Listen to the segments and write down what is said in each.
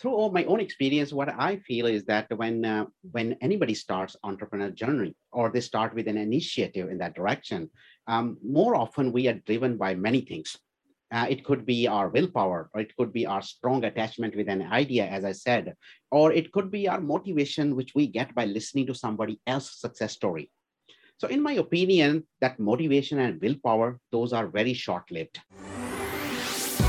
through all my own experience, what I feel is that when uh, when anybody starts entrepreneur journey or they start with an initiative in that direction, um, more often we are driven by many things. Uh, it could be our willpower, or it could be our strong attachment with an idea, as I said, or it could be our motivation, which we get by listening to somebody else's success story. So, in my opinion, that motivation and willpower, those are very short lived.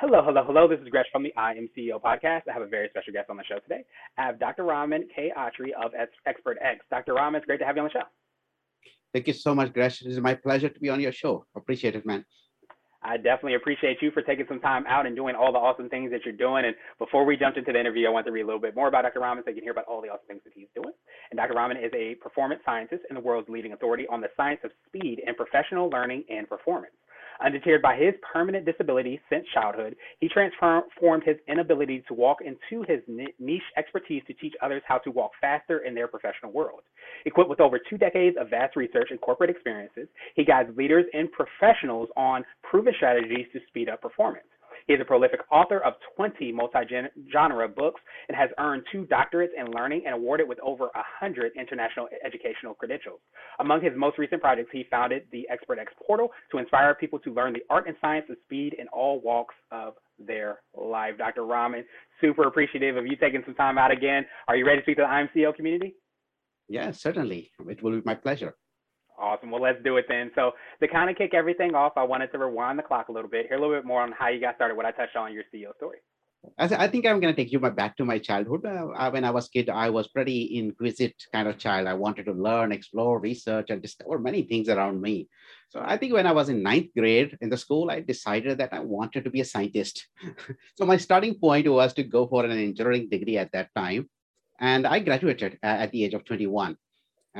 Hello, hello, hello. This is Gresh from the I Am CEO podcast. I have a very special guest on the show today. I have Dr. Raman K. Attri of Expert X. Dr. Raman, it's great to have you on the show. Thank you so much, Gresh. It is my pleasure to be on your show. Appreciate it, man. I definitely appreciate you for taking some time out and doing all the awesome things that you're doing. And before we jumped into the interview, I want to read a little bit more about Dr. Raman so you can hear about all the awesome things that he's doing. And Dr. Raman is a performance scientist and the world's leading authority on the science of speed in professional learning and performance. Undeterred by his permanent disability since childhood, he transformed his inability to walk into his niche expertise to teach others how to walk faster in their professional world. Equipped with over two decades of vast research and corporate experiences, he guides leaders and professionals on proven strategies to speed up performance. He is a prolific author of 20 multi-genre books and has earned two doctorates in learning and awarded with over 100 international educational credentials. Among his most recent projects, he founded the ExpertX portal to inspire people to learn the art and science of speed in all walks of their life. Dr. Raman, super appreciative of you taking some time out again. Are you ready to speak to the I Am CEO community? Yes, certainly. It will be my pleasure. Awesome. Well, let's do it then. So to kind of kick everything off, I wanted to rewind the clock a little bit, hear a little bit more on how you got started, what I touched on your CEO story. I think I'm going to take you back to my childhood. Uh, when I was kid, I was pretty inquisitive kind of child. I wanted to learn, explore, research, and discover many things around me. So I think when I was in ninth grade in the school, I decided that I wanted to be a scientist. so my starting point was to go for an engineering degree at that time. And I graduated at the age of 21 uh,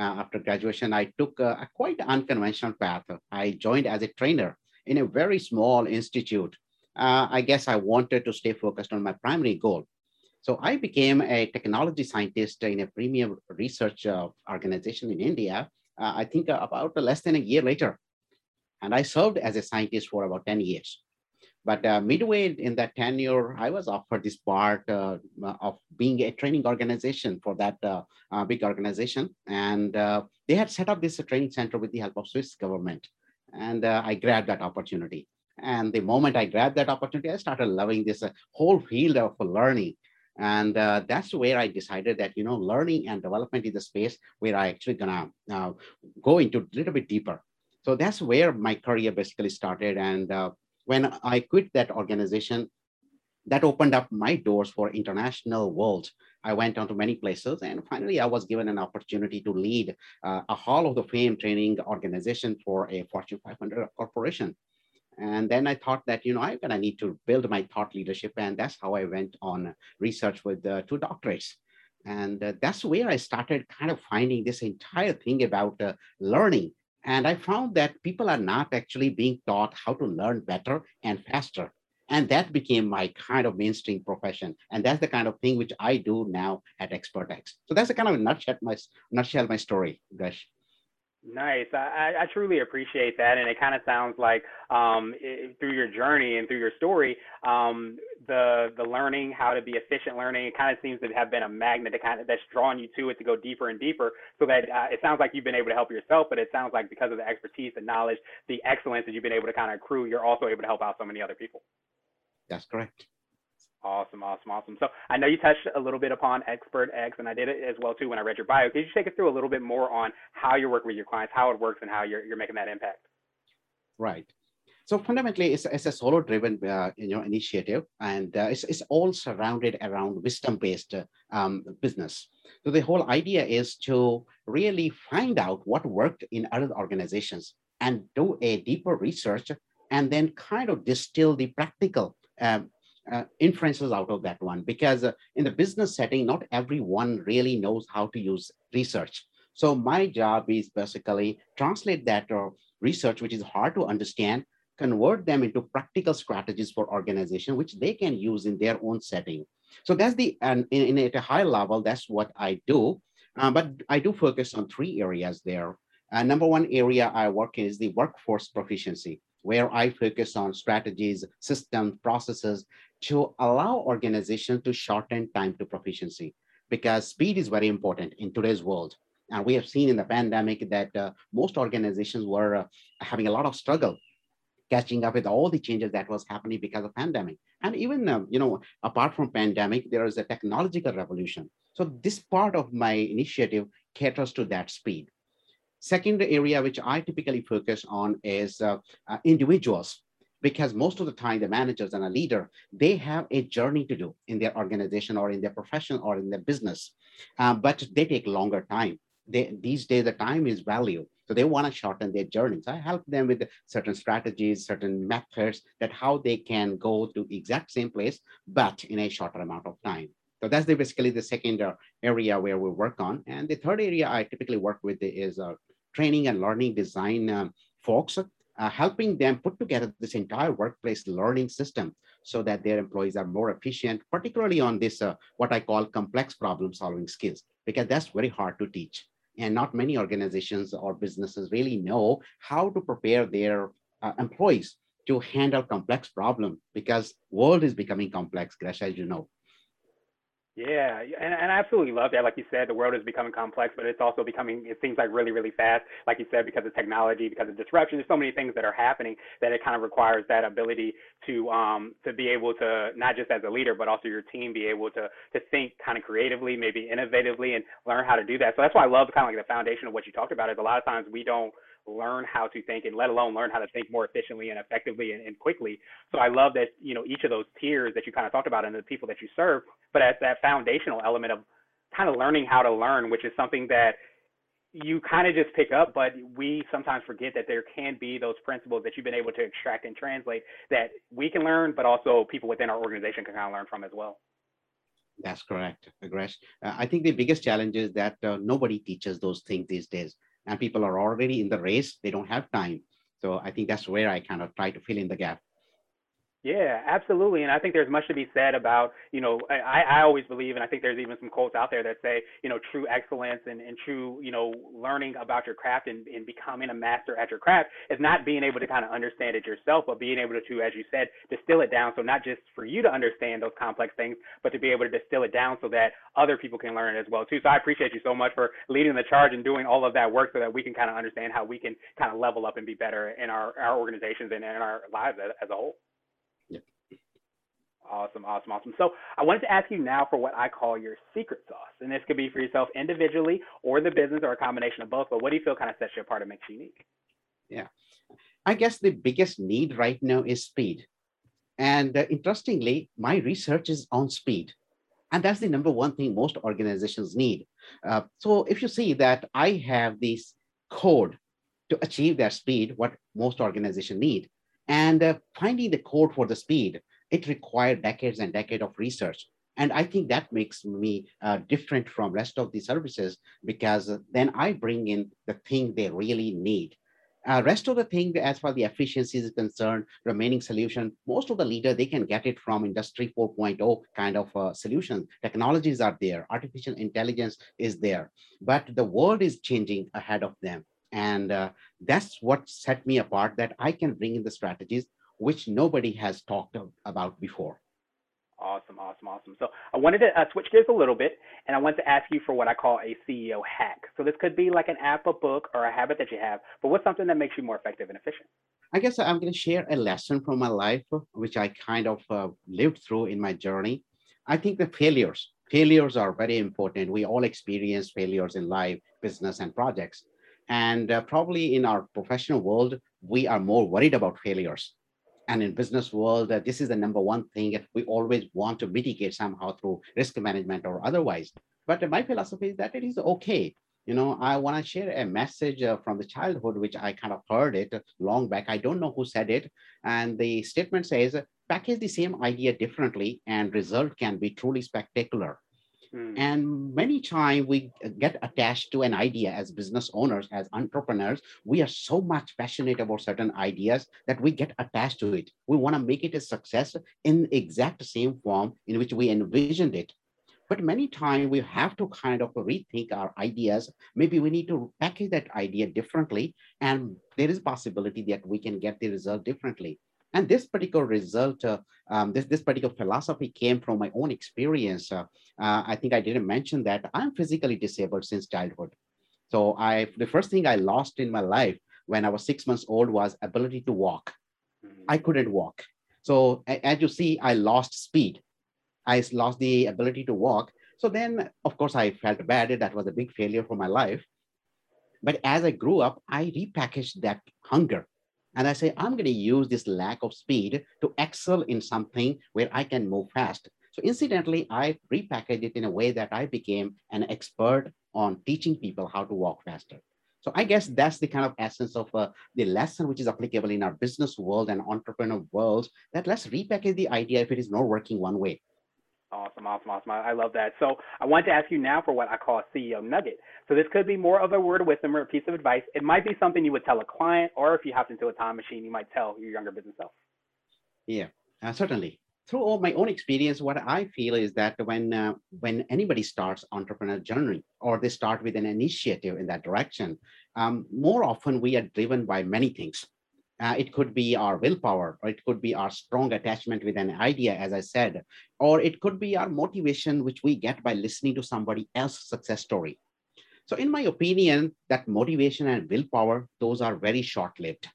after graduation, I took a, a, quite unconventional path. I joined as a trainer in a very small institute. Uh, I guess I wanted to stay focused on my primary goal. So I became a technology scientist in a premier research uh, organization in India, uh, I think about less than a year later. And I served as a scientist for about 10 years. But uh, midway in that tenure, I was offered this part uh, of being a training organization for that uh, uh big organization. And uh, they had set up this training center with the help of Swiss government. And uh, I grabbed that opportunity. And the moment I grabbed that opportunity, I started loving this whole field of learning. And that's where I decided that, you know, learning and development is the space where I actually gonna go into a little bit deeper. So that's where my career basically started. And when I quit that organization, that opened up my doors for international world. I went on to many places, and finally, I was given an opportunity to lead uh, a Hall of the Fame training organization for a Fortune 500 corporation. And then I thought that you know I'm gonna need to build my thought leadership, and that's how I went on research with uh, two doctorates. And uh, that's where I started kind of finding this entire thing about uh, learning and I found that people are not actually being taught how to learn better and faster. And that became my kind of mainstream profession. And that's the kind of thing which I do now at ExpertX. So that's a kind of nutshell my, nutshell my story, Gresh. Nice. I, I truly appreciate that, and it kind of sounds like um, it, through your journey and through your story, um, the the learning how to be efficient learning, it kind of seems to have been a magnet to kind of that's drawn you to it to go deeper and deeper. So that uh, it sounds like you've been able to help yourself, but it sounds like because of the expertise, the knowledge, the excellence that you've been able to kind of accrue, you're also able to help out so many other people. That's correct. Awesome, awesome, awesome. So I know you touched a little bit upon Expert X, and I did it as well too when I read your bio. Could you take us through a little bit more on how you're working with your clients, how it works, and how you're you're making that impact? Right. So fundamentally, it's, it's a solo-driven uh, you know initiative, and uh, it's it's all surrounded around wisdom-based um, business. So the whole idea is to really find out what worked in other organizations and do a deeper research, and then kind of distill the practical um, uh, inferences out of that one because uh, in the business setting, not everyone really knows how to use research. So my job is basically translate that uh, research, which is hard to understand, convert them into practical strategies for organization, which they can use in their own setting. So that's the, and in, in at a high level, that's what I do. Uh, but I do focus on three areas there. Uh, number one area I work in is the workforce proficiency, where I focus on strategies, systems, processes to allow organizations to shorten time to proficiency because speed is very important in today's world. And we have seen in the pandemic that uh, most organizations were uh, having a lot of struggle catching up with all the changes that was happening because of pandemic. And even, um, you know, apart from pandemic, there is a technological revolution. So this part of my initiative caters to that speed. Second area which I typically focus on is uh, uh, individuals because most of the time the managers and a leader they have a journey to do in their organization or in their profession or in their business. Uh, but they take longer time. They, these days the time is value. So they want to shorten their journeys. I help them with certain strategies certain methods that how they can go to exact same place but in a shorter amount of time. So that's the, basically the second uh, area where we work on. And the third area i typically work with is uh, training and learning design um, folks uh, helping them put together this entire workplace learning system so that their employees are more efficient, particularly on this, uh, what I call complex problem solving skills, because that's very hard to teach. And not many organizations or businesses really know how to prepare their uh, employees to handle complex problem because world is becoming complex, Gresh, as you know. Yeah, and, and I absolutely love that. Like you said, the world is becoming complex, but it's also becoming, it seems like really, really fast. Like you said, because of technology, because of disruption, there's so many things that are happening that it kind of requires that ability to um to be able to not just as a leader, but also your team be able to to think kind of creatively, maybe innovatively, and learn how to do that. So that's why I love kind of like the foundation of what you talked about. Is a lot of times we don't learn how to think and let alone learn how to think more efficiently and effectively and, and, quickly. So I love that, you know, each of those tiers that you kind of talked about and the people that you serve, but at that foundational element of kind of learning how to learn, which is something that you kind of just pick up, but we sometimes forget that there can be those principles that you've been able to extract and translate that we can learn, but also people within our organization can kind of learn from as well. That's correct, Agresh. Uh, I think the biggest challenge is that uh, nobody teaches those things these days and people are already in the race, they don't have time. So I think that's where I kind of try to fill in the gap. Yeah, absolutely. And I think there's much to be said about, you know, I, I always believe, and I think there's even some quotes out there that say, you know, true excellence and, and true, you know, learning about your craft and, and becoming a master at your craft is not being able to kind of understand it yourself, but being able to, as you said, distill it down. So not just for you to understand those complex things, but to be able to distill it down so that other people can learn as well too. So I appreciate you so much for leading the charge and doing all of that work so that we can kind of understand how we can kind of level up and be better in our, our organizations and in our lives as a whole. Awesome, awesome, awesome. So I wanted to ask you now for what I call your secret sauce. And this could be for yourself individually or the business or a combination of both. But what do you feel kind of sets you apart and makes you unique? Yeah. I guess the biggest need right now is speed. And uh, interestingly, my research is on speed. And that's the number one thing most organizations need. Uh, so if you see that I have this code to achieve that speed, what most organizations need, and uh, finding the code for the speed it required decades and decades of research. And I think that makes me uh, different from rest of the services because then I bring in the thing they really need. Uh, rest of the thing, as far as the efficiency is concerned, remaining solution, most of the leader, they can get it from industry 4.0 kind of uh, solutions. Technologies are there, artificial intelligence is there, but the world is changing ahead of them. And uh, that's what set me apart that I can bring in the strategies which nobody has talked about before. Awesome, awesome, awesome. So I wanted to uh, switch gears a little bit, and I want to ask you for what I call a CEO hack. So this could be like an app, a book, or a habit that you have, but what's something that makes you more effective and efficient? I guess I'm going to share a lesson from my life, which I kind of uh, lived through in my journey. I think the failures, failures are very important. We all experience failures in life, business, and projects. And uh, probably in our professional world, we are more worried about failures and in business world, uh, this is the number one thing we always want to mitigate somehow through risk management or otherwise. But my philosophy is that it is okay you know, I want to share a message uh, from the childhood, which I kind of heard it long back. I don't know who said it. And the statement says, package the same idea differently and result can be truly spectacular. Mm. And many times we get attached to an idea as business owners, as entrepreneurs. We are so much passionate about certain ideas that we get attached to it. We want to make it a success in exact same form in which we envisioned it. But many times we have to kind of rethink our ideas. Maybe we need to package that idea differently. And there is possibility that we can get the result differently. And this particular result, uh, um, this, this particular philosophy came from my own experience. Uh, uh, I think I didn't mention that I'm physically disabled since childhood. So I, the first thing I lost in my life when I was six months old was ability to walk. Mm-hmm. I couldn't walk. So as you see, I lost speed. I lost the ability to walk. So then, of course, I felt bad. That was a big failure for my life. But as I grew up, I repackaged that hunger and I say, I'm going to use this lack of speed to excel in something where I can move fast. So incidentally, I repackaged it in a way that I became an expert on teaching people how to walk faster. So I guess that's the kind of essence of uh, the lesson which is applicable in our business world and entrepreneur world, that let's repackage the idea if it is not working one way. Awesome, awesome, awesome. I love that. So I want to ask you now for what I call a CEO nugget. So this could be more of a word of wisdom or a piece of advice. It might be something you would tell a client, or if you hopped into a time machine, you might tell your younger business self. Yeah, uh, certainly. Through all my own experience, what I feel is that when uh, when anybody starts entrepreneur journey or they start with an initiative in that direction, um, more often we are driven by many things. Uh, it could be our willpower, or it could be our strong attachment with an idea, as I said, or it could be our motivation, which we get by listening to somebody else's success story. So, in my opinion, that motivation and willpower, those are very short lived.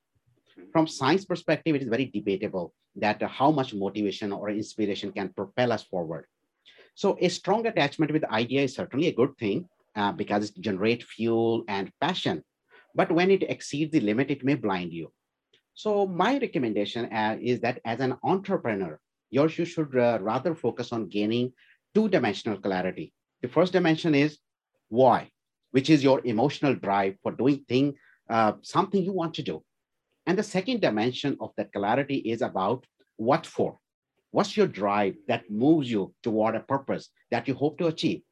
From science perspective, it is very debatable that how much motivation or inspiration can propel us forward. So, a strong attachment with idea is certainly a good thing uh, because it generates fuel and passion. But when it exceeds the limit, it may blind you. So my recommendation uh, is that as an entrepreneur, you should uh, rather focus on gaining two-dimensional clarity. The first dimension is why, which is your emotional drive for doing thing, uh, something you want to do. And the second dimension of that clarity is about what for. What's your drive that moves you toward a purpose that you hope to achieve?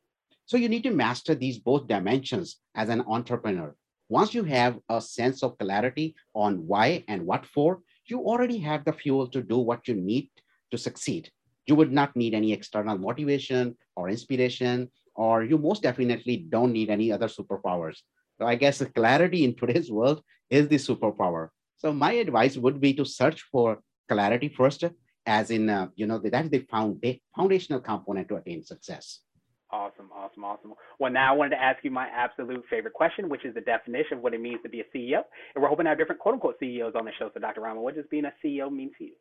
So you need to master these both dimensions as an entrepreneur. Once you have a sense of clarity on why and what for, you already have the fuel to do what you need to succeed. You would not need any external motivation or inspiration, or you most definitely don't need any other superpowers. So I guess the clarity in today's world is the superpower. So my advice would be to search for clarity first, as in, uh, you know, that's the founda- foundational component to attain success. Awesome, awesome, awesome. Well, now I wanted to ask you my absolute favorite question, which is the definition of what it means to be a CEO. And we're hoping to have different quote unquote CEOs on the show. So, Dr. Raman, what does being a CEO mean to you?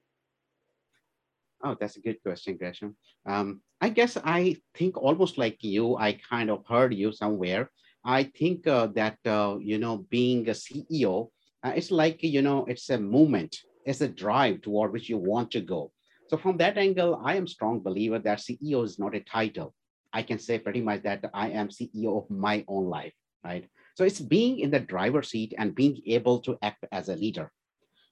Oh, that's a good question, Gresham. Um, I guess I think almost like you, I kind of heard you somewhere. I think uh, that, uh, you know, being a CEO, uh, it's like, you know, it's a movement, it's a drive toward which you want to go. So from that angle, I am strong believer that CEO is not a title. I can say pretty much that I am CEO of my own life, right? So it's being in the driver's seat and being able to act as a leader.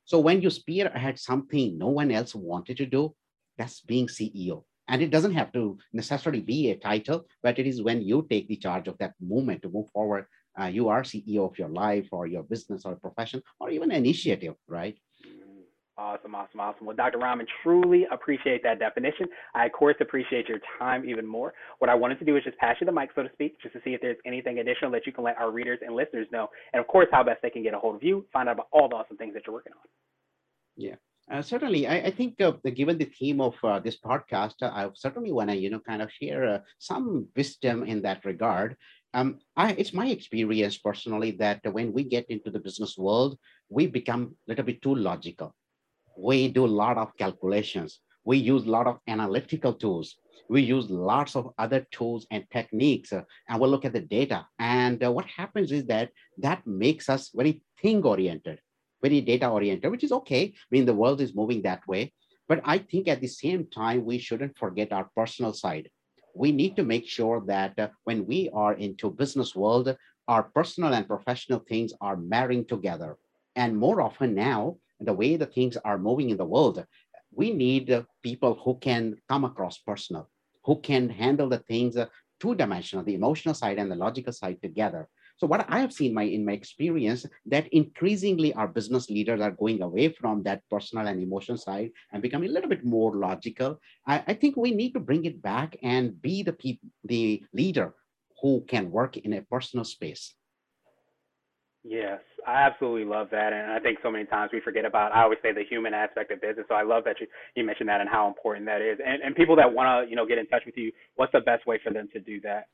So when you spearhead something no one else wanted to do, that's being CEO. And it doesn't have to necessarily be a title, but it is when you take the charge of that movement to move forward. Uh, you are CEO of your life or your business or profession or even initiative, right? Awesome, awesome, awesome. Well, Dr. Raman, truly appreciate that definition. I, of course, appreciate your time even more. What I wanted to do is just pass you the mic, so to speak, just to see if there's anything additional that you can let our readers and listeners know. And, of course, how best they can get a hold of you, find out about all the awesome things that you're working on. Yeah. Uh, certainly, I, I think uh, given the theme of uh, this podcast, uh, I certainly want to, you know, kind of share uh, some wisdom in that regard. Um, I, it's my experience personally that when we get into the business world, we become a little bit too logical we do a lot of calculations. We use a lot of analytical tools. We use lots of other tools and techniques, uh, and we'll look at the data. And uh, what happens is that that makes us very thing oriented, very data oriented, which is okay. I mean, the world is moving that way. But I think at the same time, we shouldn't forget our personal side. we need to make sure that uh, when we are into business world, our personal and professional things are marrying together. And more often now, the way the things are moving in the world, we need people who can come across personal, who can handle the things uh, two dimensional, the emotional side and the logical side together. So what I have seen my, in my experience that increasingly our business leaders are going away from that personal and emotional side and becoming a little bit more logical. I, I think we need to bring it back and be the people, the leader who can work in a personal space. Yes, I absolutely love that, and I think so many times we forget about. I always say the human aspect of business. So I love that you you mentioned that and how important that is. And and people that want to you know get in touch with you, what's the best way for them to do that?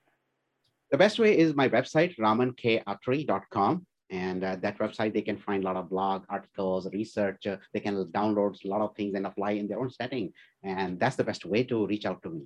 The best way is my website, ramankattri.com. And uh, that website, they can find a lot of blog articles, research. Uh, they can download a lot of things and apply in their own setting. And that's the best way to reach out to me.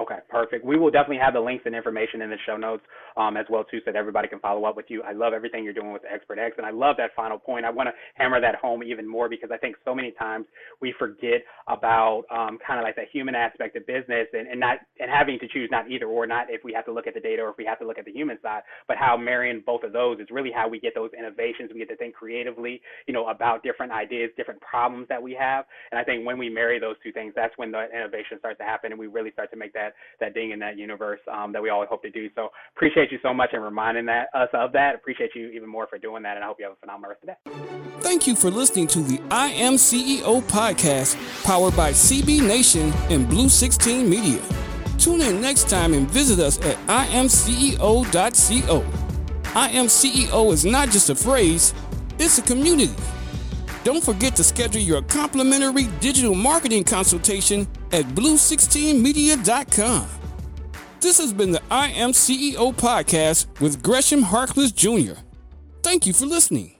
Okay, perfect. We will definitely have the links and information in the show notes um, as well too, so that everybody can follow up with you. I love everything you're doing with Expert X, and I love that final point. I want to hammer that home even more because I think so many times we forget about um, kind of like the human aspect of business and, and not and having to choose not either or, not if we have to look at the data or if we have to look at the human side, but how marrying both of those is really how we get those innovations. We get to think creatively, you know, about different ideas, different problems that we have, and I think when we marry those two things, that's when the innovation starts to happen, and we really start to make that that ding in that universe um, that we all hope to do. So appreciate you so much and reminding that us of that. Appreciate you even more for doing that, and I hope you have a phenomenal rest of the day. Thank you for listening to the I Am CEO podcast, powered by CB Nation and Blue 16 Media. Tune in next time and visit us at imceo.co. I Am CEO is not just a phrase; it's a community. Don't forget to schedule your complimentary digital marketing consultation at blue16media.com. This has been the I Am CEO podcast with Gresham Harkless Jr. Thank you for listening.